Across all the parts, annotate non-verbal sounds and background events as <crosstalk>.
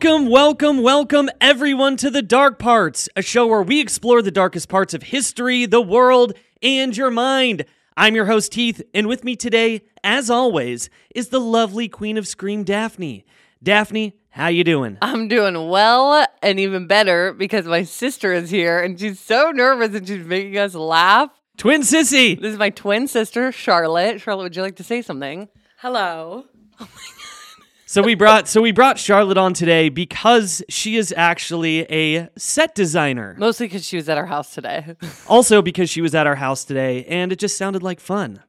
Welcome, welcome, welcome everyone to The Dark Parts, a show where we explore the darkest parts of history, the world, and your mind. I'm your host Heath, and with me today, as always, is the lovely Queen of Scream Daphne. Daphne, how you doing? I'm doing well and even better because my sister is here and she's so nervous and she's making us laugh. Twin Sissy! This is my twin sister, Charlotte. Charlotte, would you like to say something? Hello. Oh So we brought so we brought Charlotte on today because she is actually a set designer. Mostly because she was at our house today. <laughs> Also because she was at our house today and it just sounded like fun.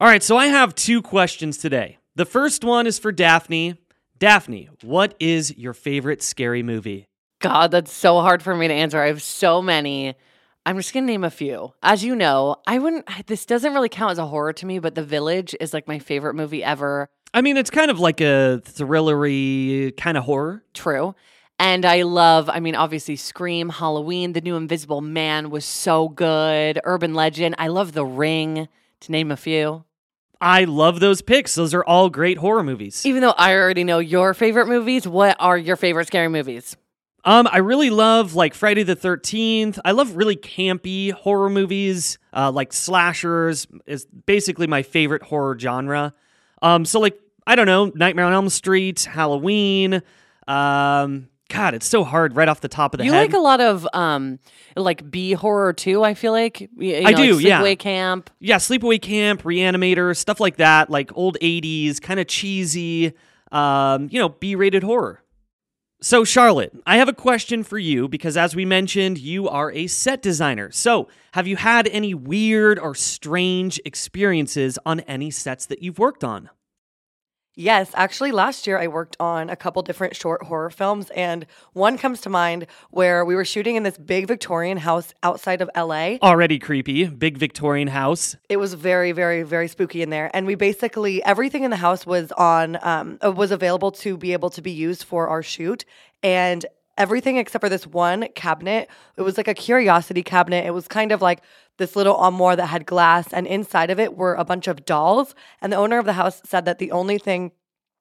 All right, so I have two questions today. The first one is for Daphne. Daphne, what is your favorite scary movie? God, that's so hard for me to answer. I have so many. I'm just gonna name a few. As you know, I wouldn't. This doesn't really count as a horror to me, but The Village is like my favorite movie ever. I mean, it's kind of like a thrillery kind of horror. True. And I love, I mean, obviously, Scream, Halloween, The New Invisible Man was so good. Urban Legend. I love The Ring, to name a few. I love those picks. Those are all great horror movies. Even though I already know your favorite movies, what are your favorite scary movies? Um, I really love like Friday the Thirteenth. I love really campy horror movies, uh, like slashers is basically my favorite horror genre. Um, so like I don't know, Nightmare on Elm Street, Halloween. Um, God, it's so hard right off the top of the you head. You like a lot of um, like B horror too. I feel like you I do, like yeah. Sleepaway Camp. yeah, Sleepaway Camp, Reanimator, stuff like that, like old '80s, kind of cheesy, um, you know, B-rated horror. So, Charlotte, I have a question for you because, as we mentioned, you are a set designer. So, have you had any weird or strange experiences on any sets that you've worked on? Yes, actually, last year I worked on a couple different short horror films, and one comes to mind where we were shooting in this big Victorian house outside of LA. Already creepy, big Victorian house. It was very, very, very spooky in there, and we basically everything in the house was on um, uh, was available to be able to be used for our shoot, and everything except for this one cabinet. It was like a curiosity cabinet. It was kind of like this little armoire that had glass, and inside of it were a bunch of dolls. And the owner of the house said that the only thing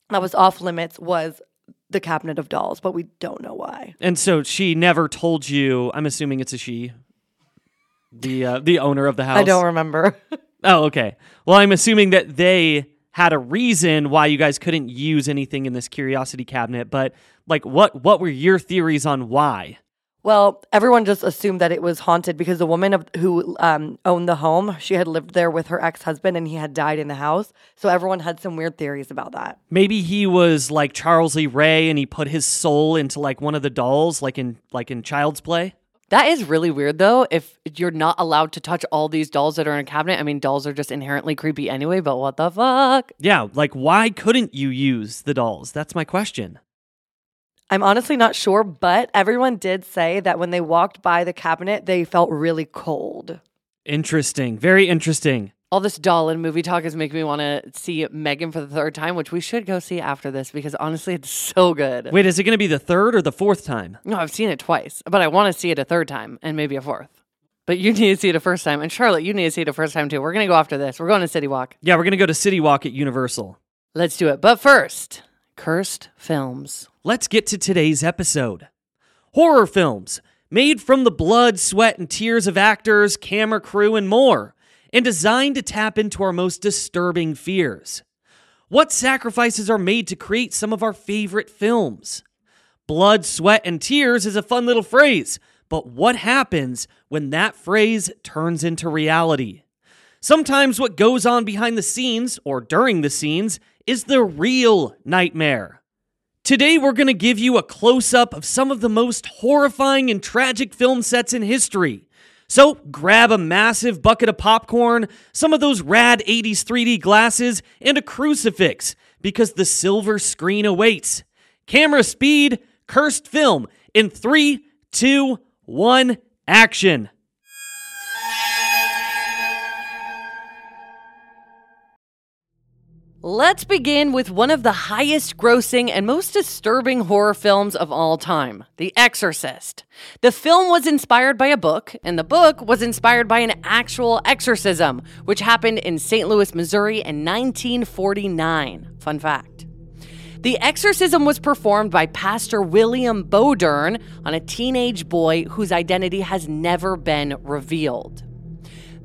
that was off limits was the cabinet of dolls, but we don't know why. And so she never told you. I'm assuming it's a she. The uh, the owner of the house. I don't remember. <laughs> Oh, okay. Well, I'm assuming that they had a reason why you guys couldn't use anything in this curiosity cabinet, but like what what were your theories on why? Well, everyone just assumed that it was haunted because the woman of, who um, owned the home, she had lived there with her ex husband and he had died in the house. So everyone had some weird theories about that. Maybe he was like Charles Lee Ray and he put his soul into like one of the dolls like in like in Child's Play. That is really weird though. If you're not allowed to touch all these dolls that are in a cabinet, I mean, dolls are just inherently creepy anyway. But what the fuck? Yeah, like why couldn't you use the dolls? That's my question. I'm honestly not sure, but everyone did say that when they walked by the cabinet, they felt really cold. Interesting. Very interesting. All this doll and movie talk is making me want to see Megan for the third time, which we should go see after this because honestly, it's so good. Wait, is it going to be the third or the fourth time? No, I've seen it twice, but I want to see it a third time and maybe a fourth. But you need to see it a first time. And Charlotte, you need to see it a first time too. We're going to go after this. We're going to City Walk. Yeah, we're going to go to City Walk at Universal. Let's do it. But first, cursed films. Let's get to today's episode. Horror films, made from the blood, sweat, and tears of actors, camera crew, and more, and designed to tap into our most disturbing fears. What sacrifices are made to create some of our favorite films? Blood, sweat, and tears is a fun little phrase, but what happens when that phrase turns into reality? Sometimes what goes on behind the scenes or during the scenes is the real nightmare. Today, we're going to give you a close up of some of the most horrifying and tragic film sets in history. So, grab a massive bucket of popcorn, some of those rad 80s 3D glasses, and a crucifix because the silver screen awaits. Camera speed, cursed film in three, two, one, action. Let's begin with one of the highest grossing and most disturbing horror films of all time The Exorcist. The film was inspired by a book, and the book was inspired by an actual exorcism, which happened in St. Louis, Missouri in 1949. Fun fact. The exorcism was performed by Pastor William Bowdern on a teenage boy whose identity has never been revealed.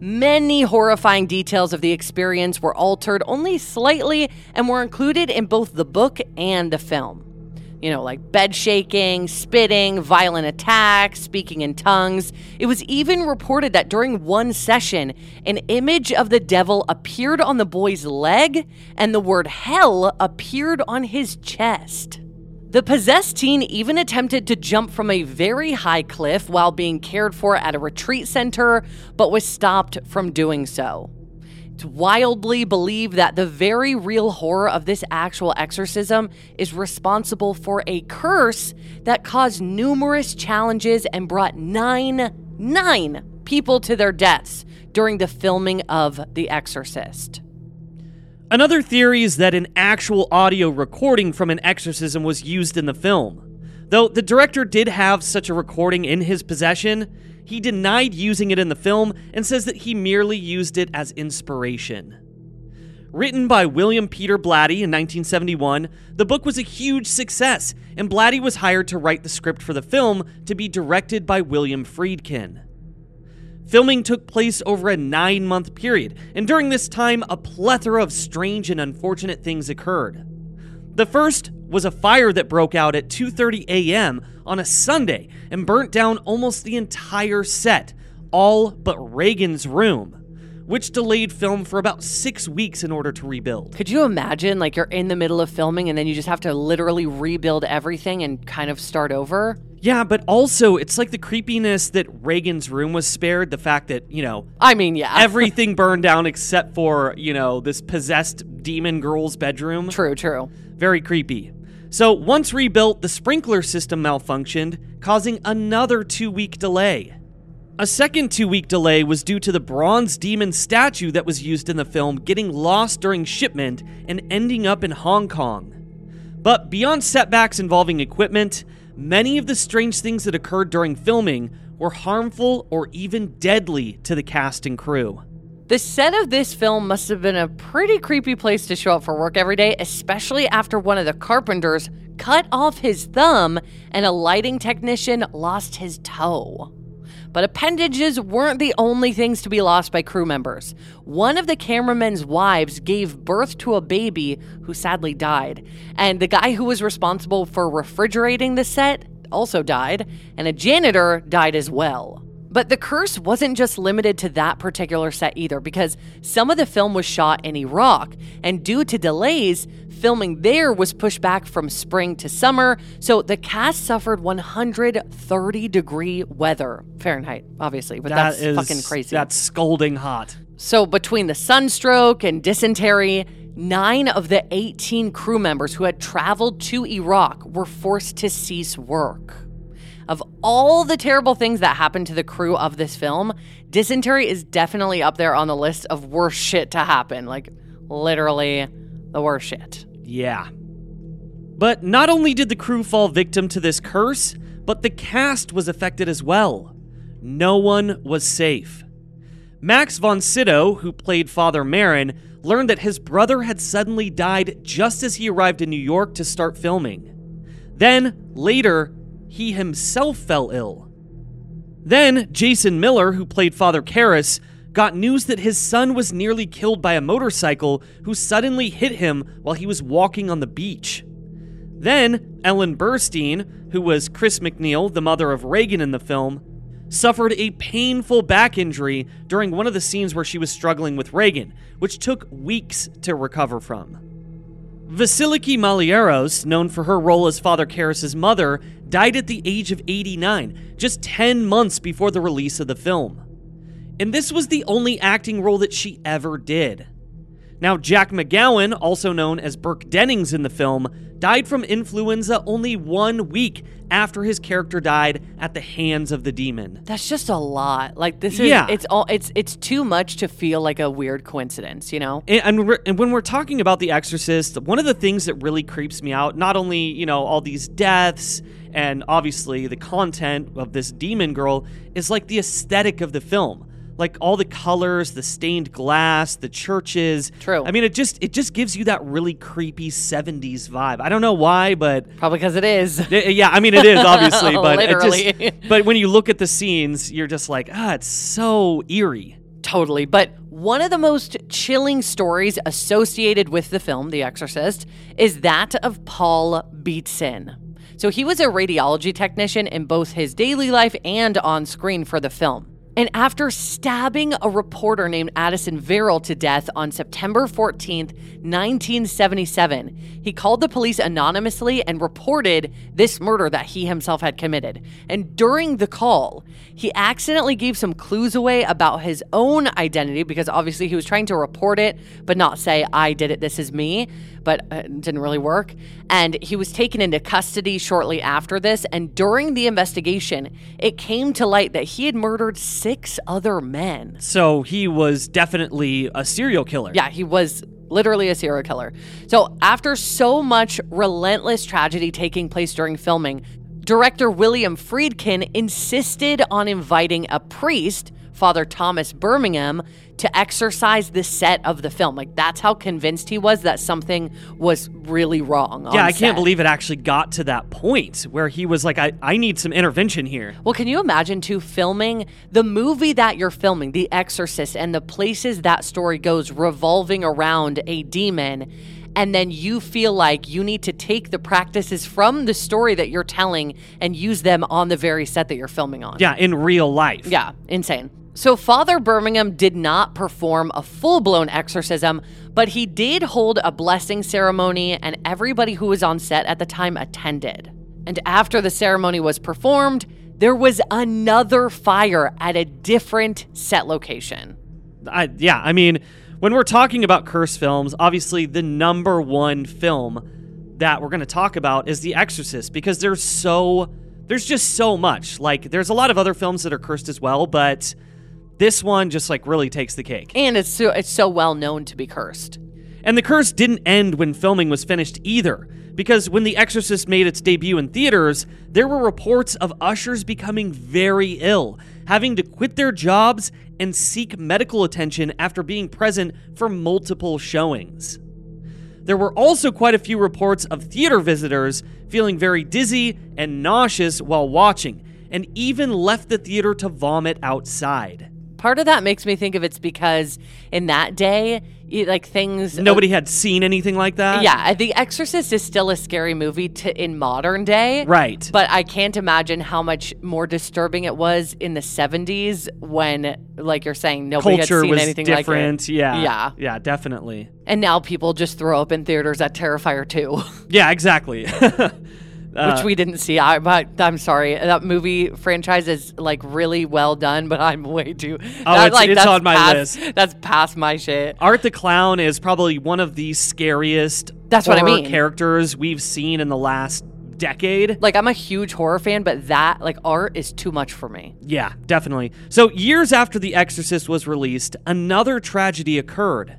Many horrifying details of the experience were altered only slightly and were included in both the book and the film. You know, like bed shaking, spitting, violent attacks, speaking in tongues. It was even reported that during one session, an image of the devil appeared on the boy's leg and the word hell appeared on his chest. The possessed teen even attempted to jump from a very high cliff while being cared for at a retreat center, but was stopped from doing so. It's wildly believed that the very real horror of this actual exorcism is responsible for a curse that caused numerous challenges and brought nine, nine people to their deaths during the filming of The Exorcist. Another theory is that an actual audio recording from an exorcism was used in the film. Though the director did have such a recording in his possession, he denied using it in the film and says that he merely used it as inspiration. Written by William Peter Blatty in 1971, the book was a huge success, and Blatty was hired to write the script for the film to be directed by William Friedkin. Filming took place over a nine month period, and during this time, a plethora of strange and unfortunate things occurred. The first was a fire that broke out at 2:30 a.m. on a Sunday and burnt down almost the entire set, all but Reagan's room, which delayed film for about 6 weeks in order to rebuild. Could you imagine like you're in the middle of filming and then you just have to literally rebuild everything and kind of start over? Yeah, but also it's like the creepiness that Regan's room was spared, the fact that, you know, I mean, yeah. <laughs> everything burned down except for, you know, this possessed demon girl's bedroom. true, true. Very creepy. So, once rebuilt, the sprinkler system malfunctioned, causing another two week delay. A second two week delay was due to the bronze demon statue that was used in the film getting lost during shipment and ending up in Hong Kong. But beyond setbacks involving equipment, many of the strange things that occurred during filming were harmful or even deadly to the cast and crew. The set of this film must have been a pretty creepy place to show up for work every day, especially after one of the carpenters cut off his thumb and a lighting technician lost his toe. But appendages weren't the only things to be lost by crew members. One of the cameramen's wives gave birth to a baby who sadly died, and the guy who was responsible for refrigerating the set also died, and a janitor died as well. But the curse wasn't just limited to that particular set either, because some of the film was shot in Iraq, and due to delays, filming there was pushed back from spring to summer, so the cast suffered 130 degree weather Fahrenheit, obviously, but That that's is- fucking crazy. That's scalding hot. So, between the sunstroke and dysentery, nine of the 18 crew members who had traveled to Iraq were forced to cease work. Of all the terrible things that happened to the crew of this film, dysentery is definitely up there on the list of worst shit to happen. Like, literally, the worst shit. Yeah. But not only did the crew fall victim to this curse, but the cast was affected as well. No one was safe. Max von Sydow, who played Father Merrin, learned that his brother had suddenly died just as he arrived in New York to start filming. Then, later, he himself fell ill. Then, Jason Miller, who played Father Karras, got news that his son was nearly killed by a motorcycle who suddenly hit him while he was walking on the beach. Then, Ellen Burstyn, who was Chris MacNeil, the mother of Reagan in the film, suffered a painful back injury during one of the scenes where she was struggling with Reagan, which took weeks to recover from. Vasiliki Maliaros, known for her role as Father Karras' mother, died at the age of 89, just 10 months before the release of the film. And this was the only acting role that she ever did. Now, Jack McGowan, also known as Burke Dennings in the film, died from influenza only one week after his character died at the hands of the demon. That's just a lot. Like this is Yeah. it's all it's it's too much to feel like a weird coincidence, you know? And, and, and when we're talking about The Exorcist, one of the things that really creeps me out, not only, you know, all these deaths and obviously the content of this demon girl, is like the aesthetic of the film. Like all the colors, the stained glass, the churches. True. I mean, it just it just gives you that really creepy 70s vibe. I don't know why, but Probably because it is. <laughs> Eh, Yeah, I mean it is obviously, <laughs> but it Literally. just, <laughs> but when you look at the scenes, you're just like, ah, it's so eerie. Totally. But one of the most chilling stories associated with the film, The Exorcist, is that of Paul Beetson. So he was a radiology technician in both his daily life and on screen for the film. And after stabbing a reporter named Addison Verrill to death on September 14th, 1977, he called the police anonymously and reported this murder that he himself had committed. And during the call, he accidentally gave some clues away about his own identity because obviously he was trying to report it, but not say, I did it, this is me. But uh, it didn't really work. And he was taken into custody shortly after this. And during the investigation, it came to light that he had murdered six other men. So he was definitely a serial killer. Yeah, he was literally a serial killer. So, after so much relentless tragedy taking place during filming, director William Friedkin insisted on inviting a priest, Father Thomas Bermingham, to exorcise the set of the film. Like, that's how convinced he was that something was really wrong. on Yeah, I can't believe it actually got to that point where he was like, I, I need some intervention here. Well, can you imagine too filming the movie that you're filming, The Exorcist, and the places that story goes revolving around a demon, and then you feel like you need to take the practices from the story that you're telling and use them on the very set that you're filming on? Yeah, in real life. Yeah, insane. So, Father Bermingham did not perform a full blown exorcism, but he did hold a blessing ceremony, and everybody who was on set at the time attended. And after the ceremony was performed, there was another fire at a different set location. I, yeah, I mean, when we're talking about curse films, obviously the number one film that we're going to talk about is The Exorcist because there's so there's just so much. Like there's a lot of other films that are cursed as well, but this one just like really takes the cake. And it's so, it's so well known to be cursed. And the curse didn't end when filming was finished either, because when The Exorcist made its debut in theaters, there were reports of ushers becoming very ill, having to quit their jobs and seek medical attention after being present for multiple showings. There were also quite a few reports of theater visitors feeling very dizzy and nauseous while watching, and even left the theater to vomit outside. Part of that makes me think of it's because in that day, like things Nobody had seen anything like that? Yeah, The Exorcist is still a scary movie to in modern day. Right. But I can't imagine how much more disturbing it was in the 70s when like you're saying nobody culture had seen was anything different. like it. Yeah. Yeah. Yeah, definitely. And now people just throw up in theaters at Terrifier 2, Yeah, exactly. <laughs> Uh, which we didn't see. I but I'm sorry. That movie franchise is like really well done, but I'm way too Oh, that, it's- like, it's that's on my past- list. That's past my shit. Art the Clown is probably one of the scariest That's what I horror mean. characters we've seen in the last decade. Like I'm a huge horror fan, but that like art is too much for me. Yeah, definitely. So, years after The Exorcist was released, another tragedy occurred.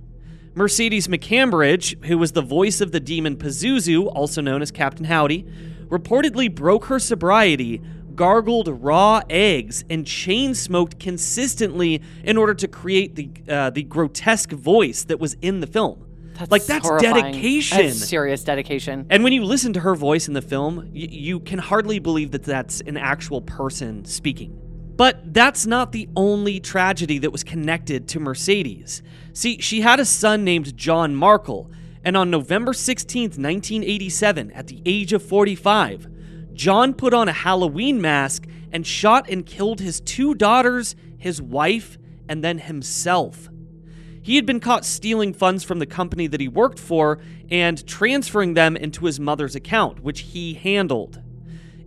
Mercedes McCambridge, who was the voice of the demon Pazuzu, also known as Captain Howdy, reportedly broke her sobriety, gargled raw eggs, and chain smoked consistently in order to create the uh, the grotesque voice that was in the film. like that's horrifying. dedication. That's serious dedication. And when you listen to her voice in the film, y- you can hardly believe that that's an actual person speaking. But that's not the only tragedy that was connected to Mercedes. See, she had a son named John Markle, and on November 16, 1987, at the age of 45, John put on a Halloween mask and shot and killed his two daughters, his wife, and then himself. He had been caught stealing funds from the company that he worked for and transferring them into his mother's account, which he handled.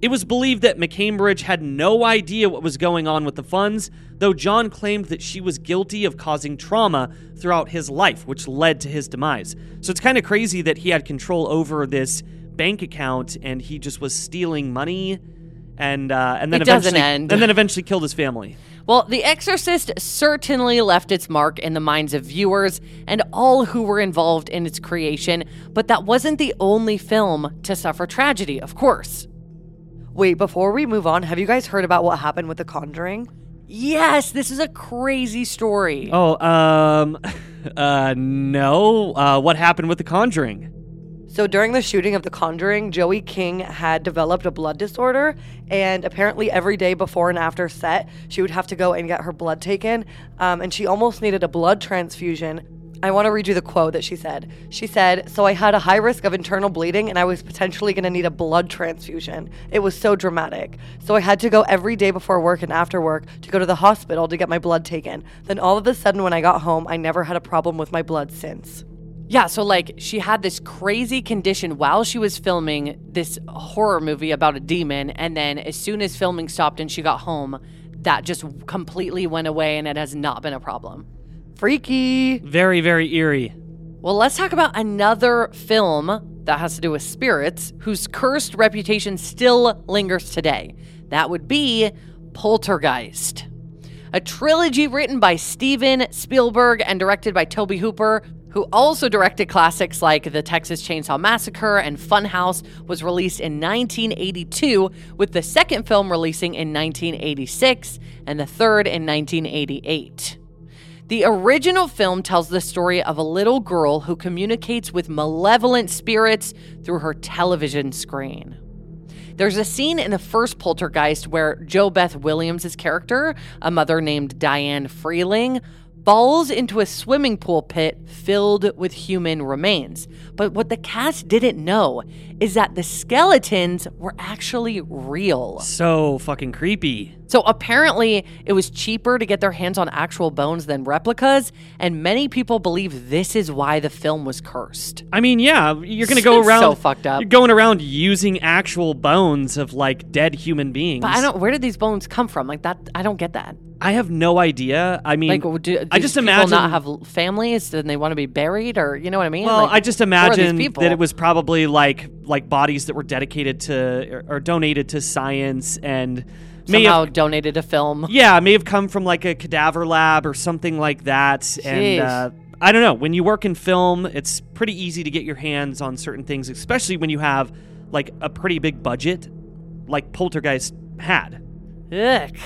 It was believed that McCambridge had no idea what was going on with the funds, though John claimed that she was guilty of causing trauma throughout his life, which led to his demise. So it's kind of crazy that he had control over this bank account and he just was stealing money and uh, and then It eventually and then eventually killed his family. Well, The Exorcist certainly left its mark in the minds of viewers and all who were involved in its creation, but that wasn't the only film to suffer tragedy, of course. Wait, before we move on, have you guys heard about what happened with The Conjuring? Yes, this is a crazy story. Oh, um, <laughs> uh, no. Uh, what happened with The Conjuring? So during the shooting of The Conjuring, Joey King had developed a blood disorder, and apparently every day before and after set, she would have to go and get her blood taken, um, and she almost needed a blood transfusion. I want to read you the quote that she said. She said, So I had a high risk of internal bleeding and I was potentially going to need a blood transfusion. It was so dramatic. So I had to go every day before work and after work to go to the hospital to get my blood taken. Then all of a sudden, when I got home, I never had a problem with my blood since. Yeah, so like she had this crazy condition while she was filming this horror movie about a demon, and then as soon as filming stopped and she got home, that just completely went away and it has not been a problem. Freaky. Very, very eerie. Well, let's talk about another film that has to do with spirits whose cursed reputation still lingers today. That would be Poltergeist. A trilogy written by Steven Spielberg and directed by Tobe Hooper, who also directed classics like The Texas Chainsaw Massacre and Funhouse, was released in 1982, with the second film releasing in 1986 and the third in 1988. The original film tells the story of a little girl who communicates with malevolent spirits through her television screen. There's a scene in the first Poltergeist where JoBeth Williams' character, a mother named Diane Freeling, falls into a swimming pool pit filled with human remains. But what the cast didn't know is that the skeletons were actually real. So fucking creepy. So apparently, it was cheaper to get their hands on actual bones than replicas, and many people believe this is why the film was cursed. I mean, yeah, you're gonna go So around fucked up. You're going around using actual bones of like dead human beings. But I don't. Where did these bones come from? Like that, I don't get that. I have no idea. I mean, Like, do, do I just people imagine not have families and they want to be buried, or you know what I mean? Well, Like, I just who are these imagine that it was probably like like bodies that were dedicated to or, or donated to science and may somehow have, donated a film. yeah may have come from like a cadaver lab or something like that. Jeez. And uh, I don't know. When you work in film, it's pretty easy to get your hands on certain things, especially when you have like a pretty big budget, like Poltergeist had. Ugh.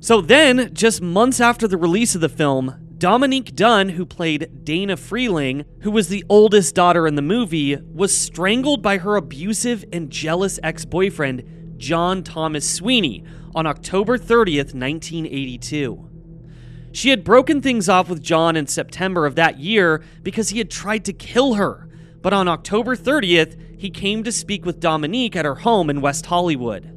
So then, just months after the release of the film, Dominique Dunne, who played Dana Freeling, who was the oldest daughter in the movie, was strangled by her abusive and jealous ex boyfriend, John Thomas Sweeney, on October 30th, 1982. She had broken things off with John in September of that year because he had tried to kill her. But on October 30th, he came to speak with Dominique at her home in West Hollywood.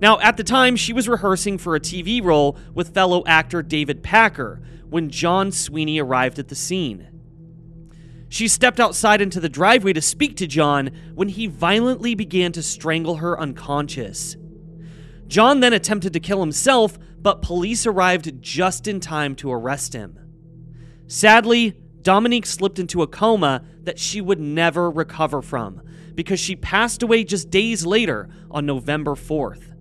Now, at the time, she was rehearsing for a TV role with fellow actor David Packer when John Sweeney arrived at the scene. She stepped outside into the driveway to speak to John when he violently began to strangle her unconscious. John then attempted to kill himself, but police arrived just in time to arrest him. Sadly, Dominique slipped into a coma that she would never recover from because she passed away just days later on November 4th.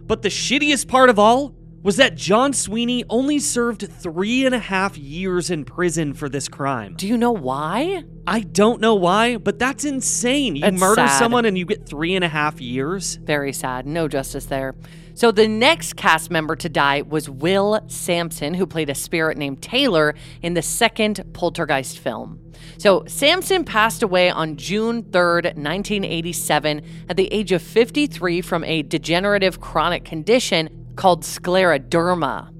But the shittiest part of all was that John Sweeney only served three and a half years in prison for this crime. Do you know why? I don't know why, but that's insane. You That's murder sad. someone and you get three and a half years. Very sad. No justice there. So the next cast member to die was Will Sampson, who played a spirit named Taylor in the second Poltergeist film. So Sampson passed away on June 3rd, 1987, at the age of 53 from a degenerative chronic condition called scleroderma.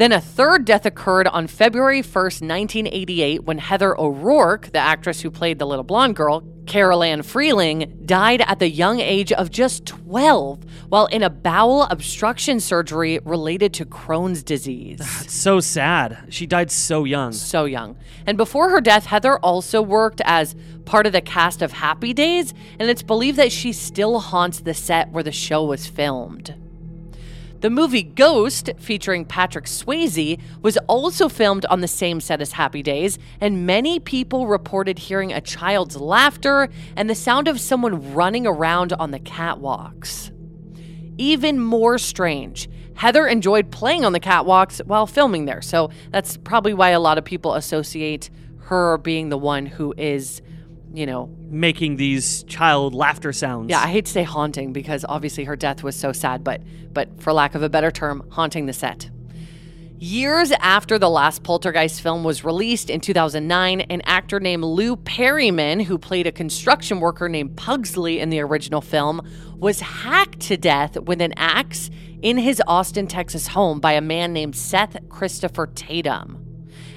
Then a third death occurred on February 1st, 1988, when Heather O'Rourke, the actress who played the little blonde girl, Carol Anne Freeling, died at the young age of just 12 while in a bowel obstruction surgery related to Crohn's disease. So sad. She died so young. so young. And before her death, Heather also worked as part of the cast of Happy Days, and it's believed that she still haunts the set where the show was filmed. The movie Ghost, featuring Patrick Swayze, was also filmed on the same set as Happy Days, and many people reported hearing a child's laughter and the sound of someone running around on the catwalks. Even more strange, Heather enjoyed playing on the catwalks while filming there, so that's probably why a lot of people associate her being the one who is, you know, making these child laughter sounds. Yeah, I hate to say haunting because obviously her death was so sad, but but for lack of a better term, haunting the set. Years after the last Poltergeist film was released in 2009, an actor named Lou Perryman, who played a construction worker named Pugsley in the original film, was hacked to death with an axe in his Austin, Texas home by a man named Seth Christopher Tatum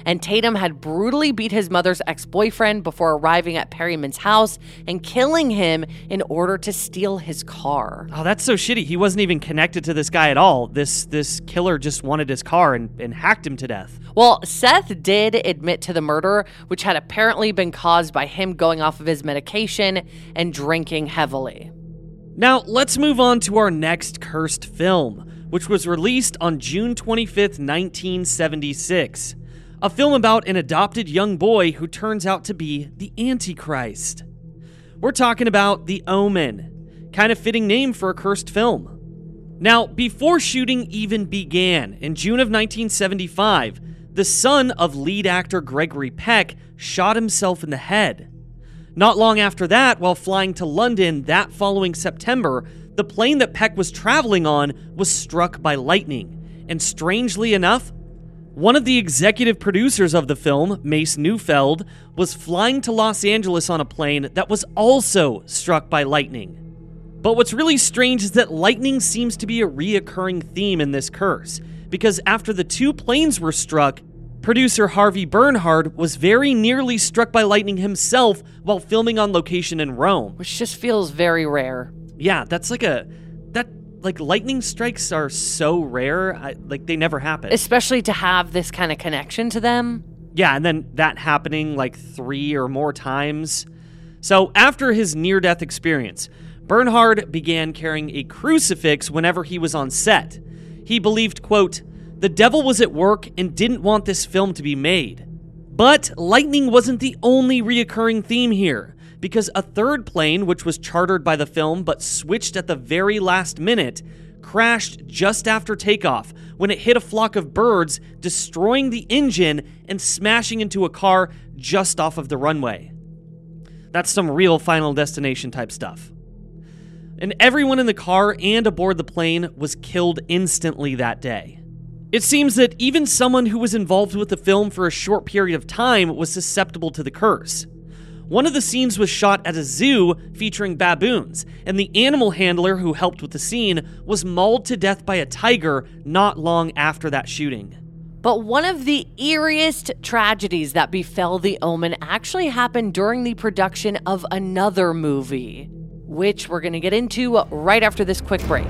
and Tatum had brutally beat his mother's ex boyfriend before arriving at Perryman's house and killing him in order to steal his car. Oh, that's so shitty. He wasn't even connected to this guy at all. This this killer just wanted his car and, and hacked him to death. Well, Seth did admit to the murder, which had apparently been caused by him going off of his medication and drinking heavily. Now, let's move on to our next cursed film, which was released on June 25th, 1976 a film about an adopted young boy who turns out to be the Antichrist. We're talking about The Omen, kind of fitting name for a cursed film. Now, before shooting even began, in June of 1975, the son of lead actor Gregory Peck shot himself in the head. Not long after that, while flying to London that following September, the plane that Peck was traveling on was struck by lightning. And strangely enough, one of the executive producers of the film, Mace Neufeld, was flying to Los Angeles on a plane that was also struck by lightning. But what's really strange is that lightning seems to be a reoccurring theme in this curse, because after the two planes were struck, producer Harvey Bernhard was very nearly struck by lightning himself while filming on location in Rome. Which just feels very rare. Yeah, that's like a like lightning strikes are so rare. I, like they never happen. Especially to have this kind of connection to them. Yeah, and then that happening like three or more times. So after his near death experience, Bernhard began carrying a crucifix whenever he was on set. He believed, quote, the devil was at work and didn't want this film to be made. But lightning wasn't the only reoccurring theme here because a third plane, which was chartered by the film but switched at the very last minute, crashed just after takeoff when it hit a flock of birds, destroying the engine and smashing into a car just off of the runway. That's some real Final Destination type stuff. And everyone in the car and aboard the plane was killed instantly that day. It seems that even someone who was involved with the film for a short period of time was susceptible to the curse. One of the scenes was shot at a zoo featuring baboons, and the animal handler who helped with the scene was mauled to death by a tiger not long after that shooting. But one of the eeriest tragedies that befell The Omen actually happened during the production of another movie, which we're going to get into right after this quick break.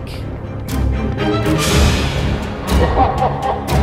<laughs>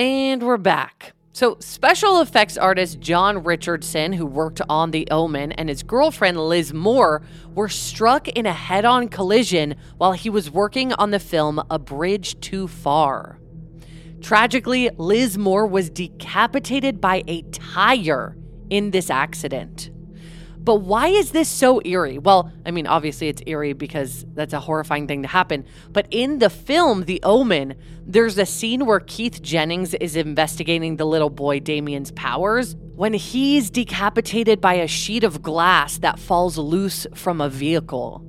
And we're back. So, special effects artist John Richardson, who worked on The Omen, and his girlfriend Liz Moore were struck in a head on collision while he was working on the film A Bridge Too Far. Tragically, Liz Moore was decapitated by a tire in this accident. But why is this so eerie? Well, I mean, obviously it's eerie because that's a horrifying thing to happen. But in the film, The Omen, there's a scene where Keith Jennings is investigating the little boy Damien's powers when he's decapitated by a sheet of glass that falls loose from a vehicle.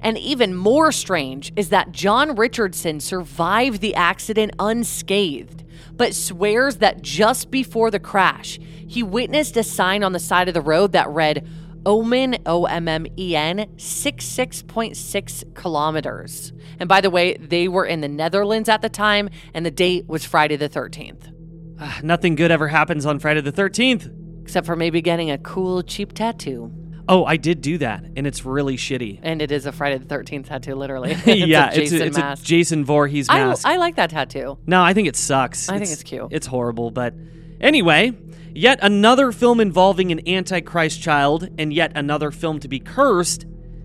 And even more strange is that John Richardson survived the accident unscathed, but swears that just before the crash, he witnessed a sign on the side of the road that read, Omen, O M M E N, 66.6 kilometers. And by the way, they were in the Netherlands at the time, and the date was Friday the 13th. Uh, nothing good ever happens on Friday the 13th. Except for maybe getting a cool, cheap tattoo. Oh, I did do that, and it's really shitty. And it is a Friday the 13th tattoo, literally. <laughs> it's yeah, a it's, a, it's a, Jason Voorhees mask. I, I like that tattoo. No, I think it sucks. I it's, think it's cute. It's horrible, but anyway, Yet another film involving an Antichrist child, and yet another film to be cursed,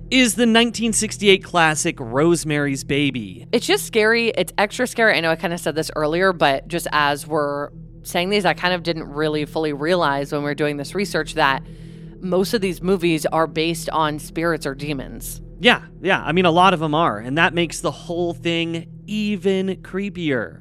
is the 1968 classic Rosemary's Baby. It's just scary. It's extra scary. I know I kind of said this earlier, but just as we're saying these, I kind of didn't really fully realize when we were doing this research that most of these movies are based on spirits or demons. Yeah, yeah. I mean, a lot of them are, and that makes the whole thing even creepier.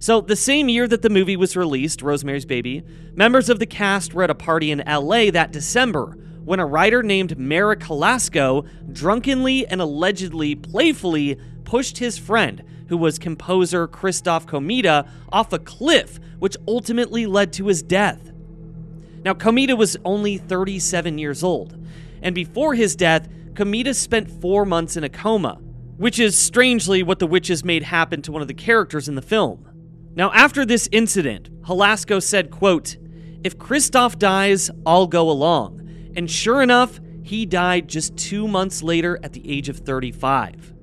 So, the same year that the movie was released, Rosemary's Baby, members of the cast were at a party in LA that December when a writer named Merrick Halasco drunkenly and allegedly playfully pushed his friend, who was composer Christoph Komeda, off a cliff, which ultimately led to his death. Now, Komeda was only 37 years old, and before his death, Komeda spent four months in a coma, which is strangely what the witches made happen to one of the characters in the film. Now, after this incident, Halasco said, quote, If Christoph dies, I'll go along. And sure enough, he died just two months later at the age of 35.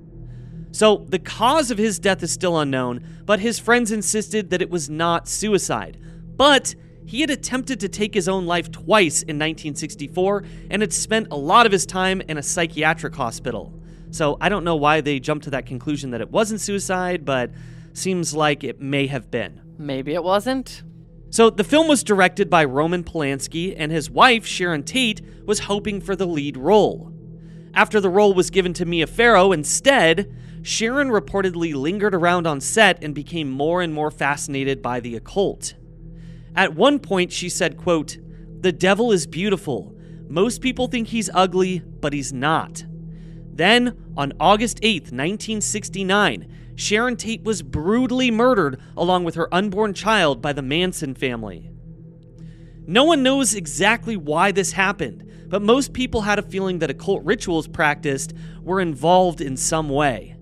So, the cause of his death is still unknown, but his friends insisted that it was not suicide. But he had attempted to take his own life twice in 1964 and had spent a lot of his time in a psychiatric hospital. So, I don't know why they jumped to that conclusion that it wasn't suicide, but seems like it may have been. Maybe it wasn't. So, the film was directed by Roman Polanski, and his wife, Sharon Tate, was hoping for the lead role. After the role was given to Mia Farrow instead, Sharon reportedly lingered around on set and became more and more fascinated by the occult. At one point, she said, quote, The devil is beautiful. Most people think he's ugly, but he's not. Then, on August 8th, 1969, Sharon Tate was brutally murdered along with her unborn child by the Manson family. No one knows exactly why this happened, but most people had a feeling that occult rituals practiced were involved in some way.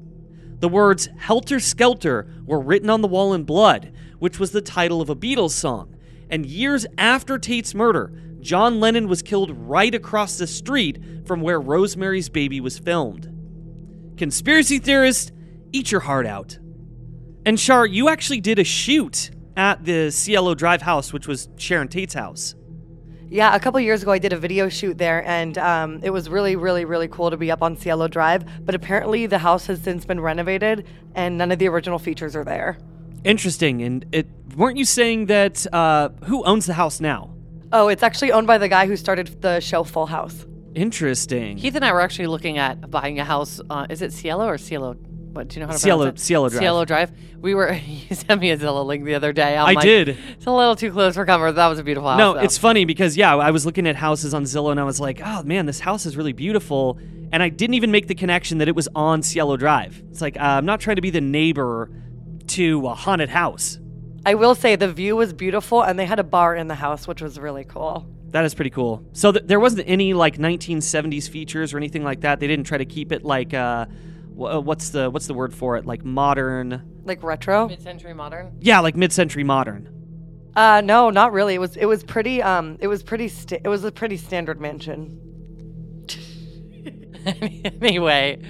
The words Helter Skelter were written on the wall in blood, which was the title of a Beatles song. And years after Tate's murder, John Lennon was killed right across the street from where Rosemary's Baby was filmed. Conspiracy theorists, eat your heart out. And Char, you actually did a shoot at the Cielo Drive house, which was Sharon Tate's house. Yeah, a couple years ago, I did a video shoot there, and um, it was really, really, really cool to be up on Cielo Drive. But apparently, the house has since been renovated, and none of the original features are there. Interesting. And it weren't you saying that uh, who owns the house now? Oh, it's actually owned by the guy who started the show Full House. Interesting. Keith and I were actually looking at buying a house. Uh, is it Cielo or Cielo? What do you know how to Cielo, pronounce it? Cielo Drive. Cielo Drive. We were. <laughs> You sent me a Zillow link the other day. I'm I like, did. It's a little too close for comfort. That was a beautiful house. No, though. it's funny because yeah, I was looking at houses on Zillow and I was like, oh man, this house is really beautiful, and I didn't even make the connection that it was on Cielo Drive. It's like uh, I'm not trying to be the neighbor to a haunted house. I will say the view was beautiful, and they had a bar in the house, which was really cool. That is pretty cool. So th- there wasn't any like 1970s features or anything like that. They didn't try to keep it like uh, uh, what's the what's the word for it? Like modern. Like retro. mid-century modern. Yeah, like mid-century modern. Uh, no, not really. It was it was pretty um it was pretty sta- it was a pretty standard mansion. <laughs> anyway,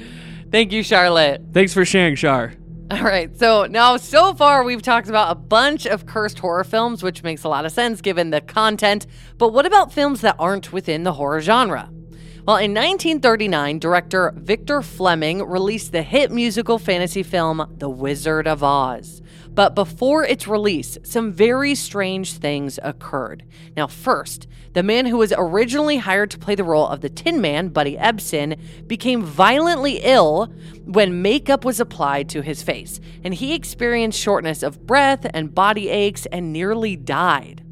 thank you, Charlotte. Thanks for sharing, Shar. All right. So now, so far, we've talked about a bunch of cursed horror films, which makes a lot of sense given the content. But what about films that aren't within the horror genre? Well, in 1939, director Victor Fleming released the hit musical fantasy film The Wizard of Oz. But before its release, some very strange things occurred. Now, first, the man who was originally hired to play the role of the Tin Man, Buddy Ebsen, became violently ill when makeup was applied to his face, and he experienced shortness of breath and body aches and nearly died.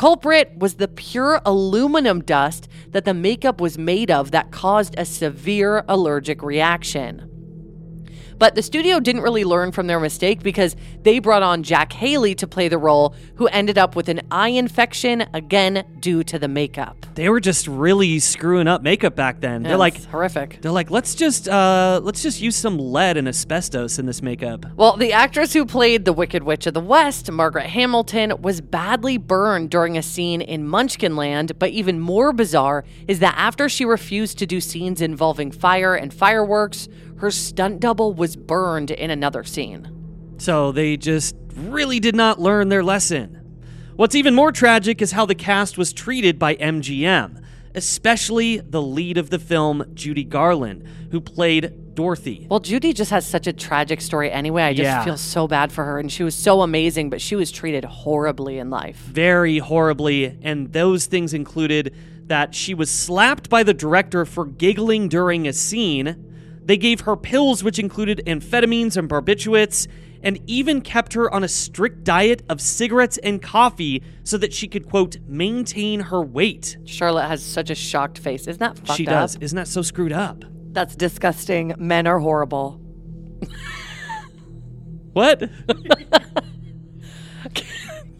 Culprit was the pure aluminum dust that the makeup was made of that caused a severe allergic reaction. But the studio didn't really learn from their mistake because they brought on Jack Haley to play the role, who ended up with an eye infection, again due to the makeup. They were just really screwing up makeup back then. They're like horrific. they're like let's just uh let's just use some lead and asbestos in this makeup. Well, the actress who played the Wicked Witch of the West, Margaret Hamilton, was badly burned during a scene in Munchkinland. But even more bizarre is that after she refused to do scenes involving fire and fireworks, her stunt double was burned in another scene. So they just really did not learn their lesson. What's even more tragic is how the cast was treated by MGM. especially the lead of the film, Judy Garland, who played Dorothy. Well, Judy just has such a tragic story anyway. I just Yeah. feel so bad for her. And she was so amazing, but she was treated horribly in life. very horribly, and those things included that she was slapped by the director for giggling during a scene. They gave her pills, which included amphetamines and barbiturates, and even kept her on a strict diet of cigarettes and coffee so that she could, quote, maintain her weight. Charlotte has such a shocked face. Isn't that fucked she up? does. Isn't that so screwed up? That's disgusting. Men are horrible. What? <laughs>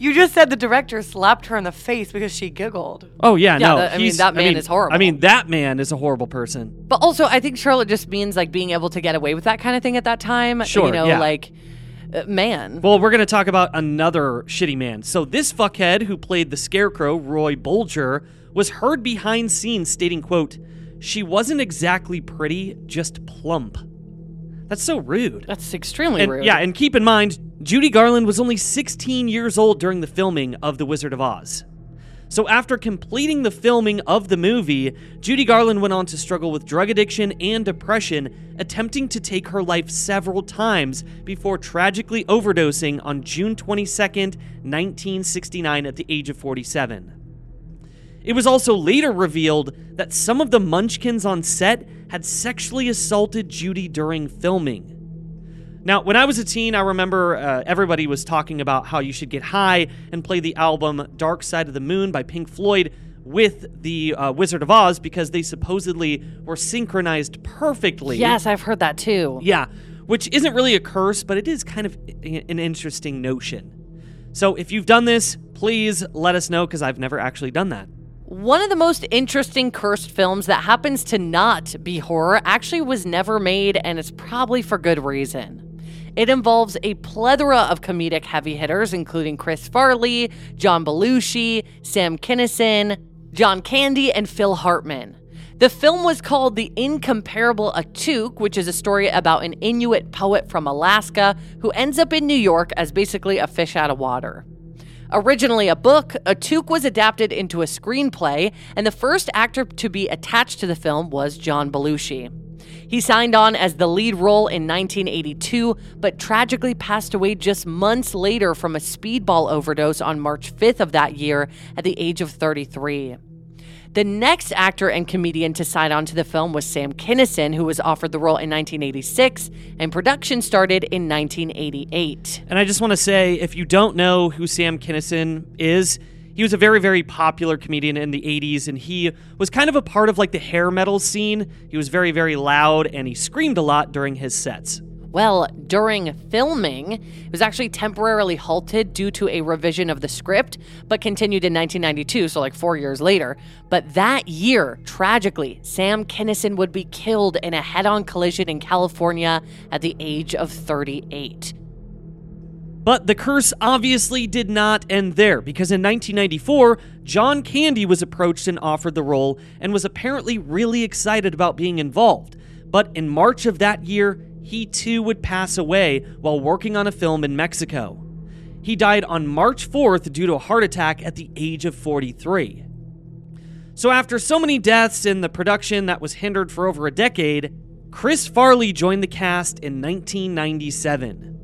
You just said the director slapped her in the face because she giggled. Oh yeah, Yeah, no. that- I mean, he's- that man is horrible. I mean, that man is a horrible person. But also, I think Charlotte just means like being able to get away with that kind of thing at that time. Sure, You know, yeah. like, uh, man. Well, we're going to talk about another shitty man. So, this fuckhead who played the scarecrow, Roy Bolger, was heard behind scenes stating, quote, She wasn't exactly pretty, just plump. That's so rude. That's extremely And, rude. yeah, and keep in mind, Judy Garland was only 16 years old during the filming of The Wizard of Oz. So, after completing the filming of the movie, Judy Garland went on to struggle with drug addiction and depression, attempting to take her life several times before tragically overdosing on June 22, 1969, at the age of 47. It was also later revealed that some of the munchkins on set had sexually assaulted Judy during filming. Now, when I was a teen, I remember uh, everybody was talking about how you should get high and play the album Dark Side of the Moon by Pink Floyd with the uh, Wizard of Oz because they supposedly were synchronized perfectly. Yes, I've heard that too. Yeah, which isn't really a curse, but it is kind of i- an interesting notion. So if you've done this, please let us know because I've never actually done that. One of the most interesting cursed films that happens to not be horror actually was never made, and it's probably for good reason. It involves a plethora of comedic heavy hitters, including Chris Farley, John Belushi, Sam Kinison, John Candy, and Phil Hartman. The film was called The Incomparable Atuk, which is a story about an Inuit poet from Alaska who ends up in New York as basically a fish out of water. Originally a book, Atuk was adapted into a screenplay, and the first actor to be attached to the film was John Belushi. He signed on as the lead role in 1982, but tragically passed away just months later from a speedball overdose on March 5th of that year at the age of 33. The next actor and comedian to sign on to the film was Sam Kinison, who was offered the role in 1986, and production started in 1988. And I just want to say, if you don't know who Sam Kinison is, he was a very, very popular comedian in the 80s, and he was kind of a part of like the hair metal scene. He was very, very loud, and he screamed a lot during his sets. Well, during filming, it was actually temporarily halted due to a revision of the script, but continued in 1992, so like four years later. But that year, tragically, Sam Kinison would be killed in a head on collision in California at the age of 38. But the curse obviously did not end there, because in 1994, John Candy was approached and offered the role and was apparently really excited about being involved. But in March of that year, he too would pass away while working on a film in Mexico. He died on March 4th due to a heart attack at the age of 43. So, after so many deaths in the production that was hindered for over a decade, Chris Farley joined the cast in 1997.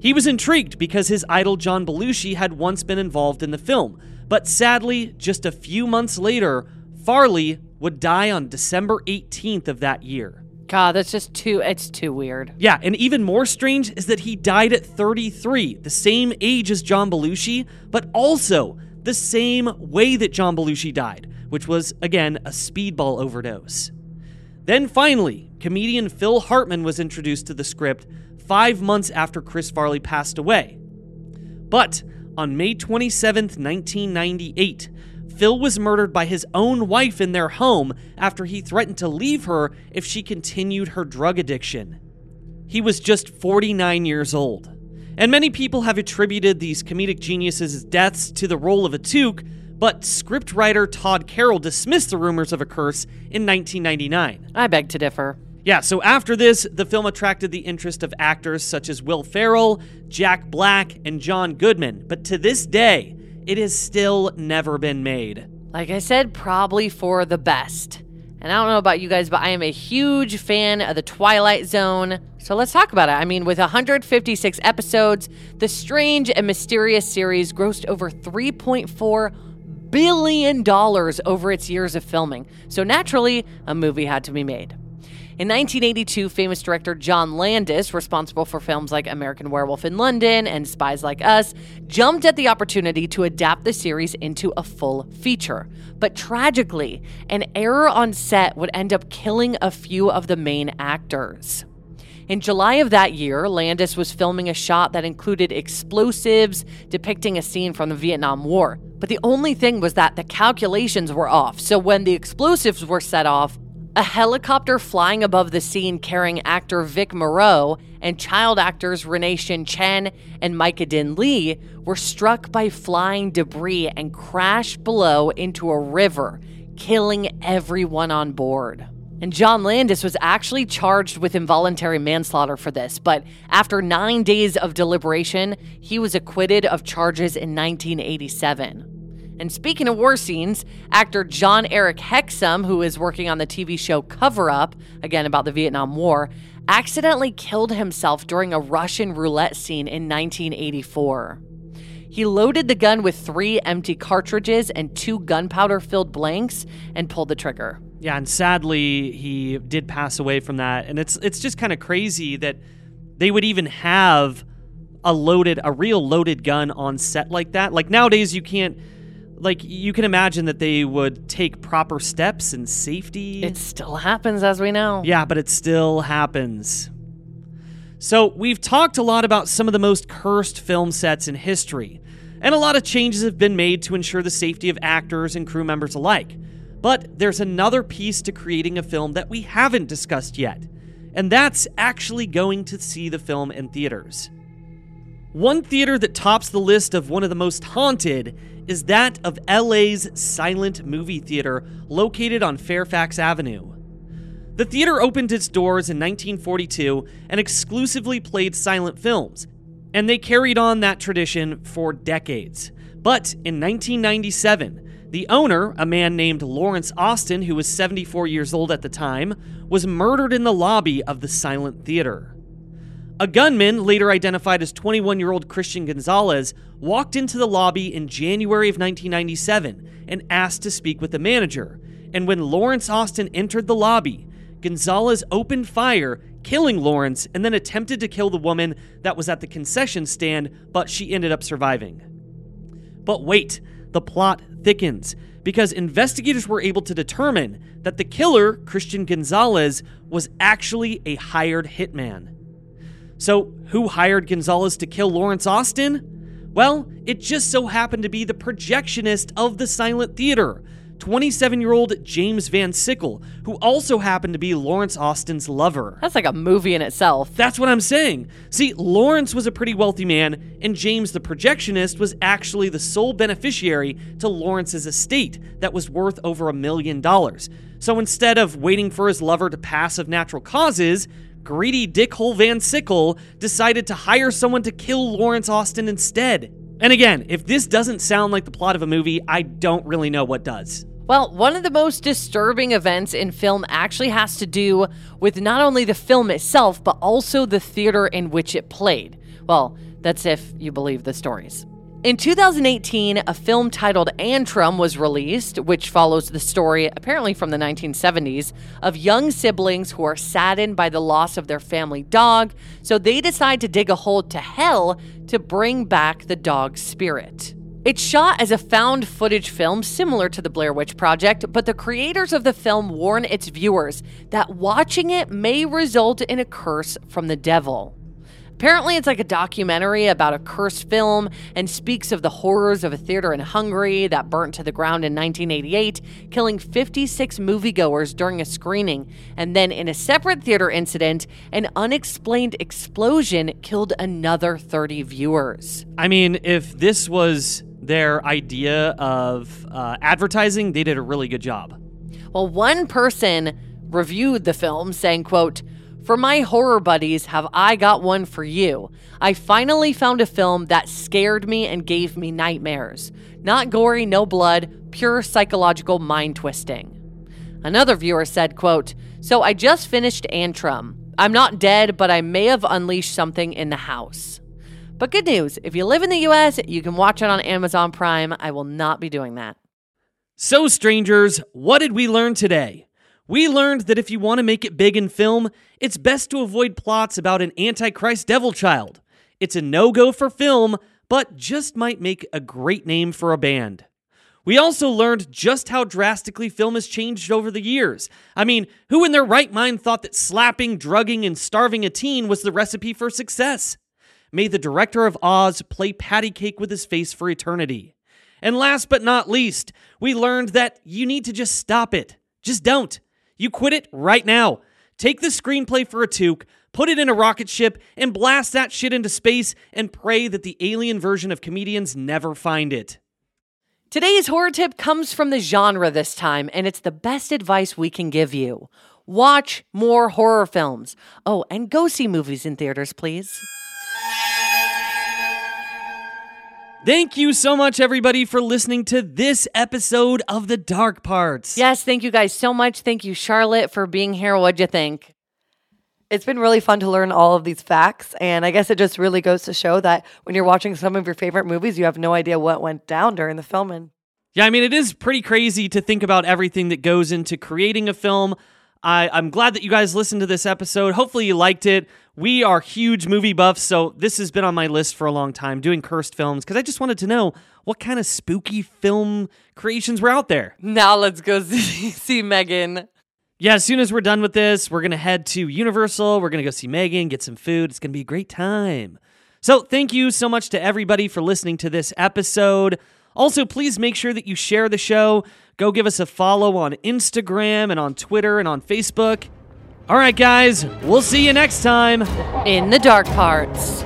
He was intrigued because his idol John Belushi had once been involved in the film, but sadly, just a few months later, Farley would die on December 18th of that year. God, that's just too, it's too weird. Yeah, and even more strange is that he died at 33, the same age as John Belushi, but also the same way that John Belushi died, which was, again, a speedball overdose. Then finally, comedian Phil Hartman was introduced to the script five months after Chris Farley passed away. But on May 27, 1998, Phil was murdered by his own wife in their home after he threatened to leave her if she continued her drug addiction. He was just 49 years old. And many people have attributed these comedic geniuses' deaths to the role of Atuk, but scriptwriter Todd Carroll dismissed the rumors of a curse in 1999. I beg to differ. Yeah, so after this, the film attracted the interest of actors such as Will Ferrell, Jack Black, and John Goodman, but to this day, it has still never been made. Like I said, probably for the best. And I don't know about you guys, but I am a huge fan of The Twilight Zone. So let's talk about it. I mean, with 156 episodes, the strange and mysterious series grossed over $3.4 billion over its years of filming. So naturally, a movie had to be made. In 1982, famous director John Landis, responsible for films like American Werewolf in London and Spies Like Us, jumped at the opportunity to adapt the series into a full feature. But tragically, an error on set would end up killing a few of the main actors. In July of that year, Landis was filming a shot that included explosives depicting a scene from the Vietnam War. But the only thing was that the calculations were off. So when the explosives were set off, a helicopter flying above the scene carrying actor Vic Morrow and child actors Renee Shin Chen and Myca Dinh Le were struck by flying debris and crashed below into a river, killing everyone on board. And John Landis was actually charged with involuntary manslaughter for this, but after nine days of deliberation, he was acquitted of charges in 1987. And speaking of war scenes, actor Jon-Erik Hexum, who is working on the TV show Cover Up, again about the Vietnam War, accidentally killed himself during a Russian roulette scene in 1984. He loaded the gun with three empty cartridges and two gunpowder filled blanks and pulled the trigger. Yeah, and sadly he did pass away from that. And it's it's just kind of crazy that they would even have a loaded a real loaded gun on set like that. Like nowadays you can't like you can imagine that they would take proper steps and safety. It still happens, as we know. Yeah, but it still happens. So, we've talked a lot about some of the most cursed film sets in history, and a lot of changes have been made to ensure the safety of actors and crew members alike. But there's another piece to creating a film that we haven't discussed yet, and that's actually going to see the film in theaters. One theater that tops the list of one of the most haunted is that of LA's Silent Movie Theater, located on Fairfax Avenue. The theater opened its doors in 1942 and exclusively played silent films, and they carried on that tradition for decades. But in 1997, the owner, a man named Lawrence Austin, who was 74 years old at the time, was murdered in the lobby of the silent theater. A gunman, later identified as 21 year old Christian Gonzalez, walked into the lobby in January of 1997 and asked to speak with the manager. And when Lawrence Austin entered the lobby, Gonzalez opened fire, killing Lawrence, and then attempted to kill the woman that was at the concession stand, but she ended up surviving. But wait, the plot thickens because investigators were able to determine that the killer, Christian Gonzalez, was actually a hired hitman. So, who hired Gonzalez to kill Lawrence Austin? Well, it just so happened to be the projectionist of the silent theater, 27 year old James Van Sickle, who also happened to be Lawrence Austin's lover. That's like a movie in itself. That's what I'm saying. See, Lawrence was a pretty wealthy man, and James the projectionist was actually the sole beneficiary to Lawrence's estate that was worth over a million dollars. So instead of waiting for his lover to pass of natural causes, greedy dickhole Van Sickle decided to hire someone to kill Lawrence Austin instead. And again, if this doesn't sound like the plot of a movie, I don't really know what does. Well, one of the most disturbing events in film actually has to do with not only the film itself, but also the theater in which it played. Well, that's if you believe the stories. In 2018, a film titled Antrum was released, which follows the story, apparently from the 1970s, of young siblings who are saddened by the loss of their family dog, so they decide to dig a hole to hell to bring back the dog's spirit. It's shot as a found footage film similar to the Blair Witch Project, but the creators of the film warn its viewers that watching it may result in a curse from the devil. Apparently, it's like a documentary about a cursed film and speaks of the horrors of a theater in Hungary that burnt to the ground in 1988, killing 56 moviegoers during a screening. And then, in a separate theater incident, an unexplained explosion killed another 30 viewers. I mean, if this was their idea of uh, advertising, they did a really good job. Well, one person reviewed the film saying, quote, For my horror buddies, have I got one for you. I finally found a film that scared me and gave me nightmares. Not gory, no blood, pure psychological mind twisting. Another viewer said, quote, So I just finished Antrum. I'm not dead, but I may have unleashed something in the house. But good news, if you live in the US, you can watch it on Amazon Prime. I will not be doing that. So, strangers, what did we learn today? We learned that if you want to make it big in film, it's best to avoid plots about an Antichrist devil child. It's a no go for film, but just might make a great name for a band. We also learned just how drastically film has changed over the years. I mean, who in their right mind thought that slapping, drugging, and starving a teen was the recipe for success? May the director of Oz play patty cake with his face for eternity. And last but not least, we learned that you need to just stop it. Just don't. You quit it right now. Take the screenplay for Atuk, put it in a rocket ship, and blast that shit into space and pray that the alien version of comedians never find it. Today's horror tip comes from the genre this time, and it's the best advice we can give you. Watch more horror films. Oh, and go see movies in theaters, please. Thank you so much, everybody, for listening to this episode of The Dark Parts. Yes, thank you guys so much. Thank you, Charlotte, for being here. What'd you think? It's been really fun to learn all of these facts. And I guess it just really goes to show that when you're watching some of your favorite movies, you have no idea what went down during the filming. Yeah, I mean, it is pretty crazy to think about everything that goes into creating a film. I, I'm glad that you guys listened to this episode. Hopefully, you liked it. We are huge movie buffs, so this has been on my list for a long time doing cursed films because I just wanted to know what kind of spooky film creations were out there. Now let's go <laughs> see, see M3GAN yeah, as soon as we're done with this, we're going to head to Universal. We're going to go see M3GAN, get some food. It's going to be a great time. So, thank you so much to everybody for listening to this episode. Also, please make sure that you share the show. Go give us a follow on Instagram and on Twitter and on Facebook. All right, guys, we'll see you next time. In the dark parts.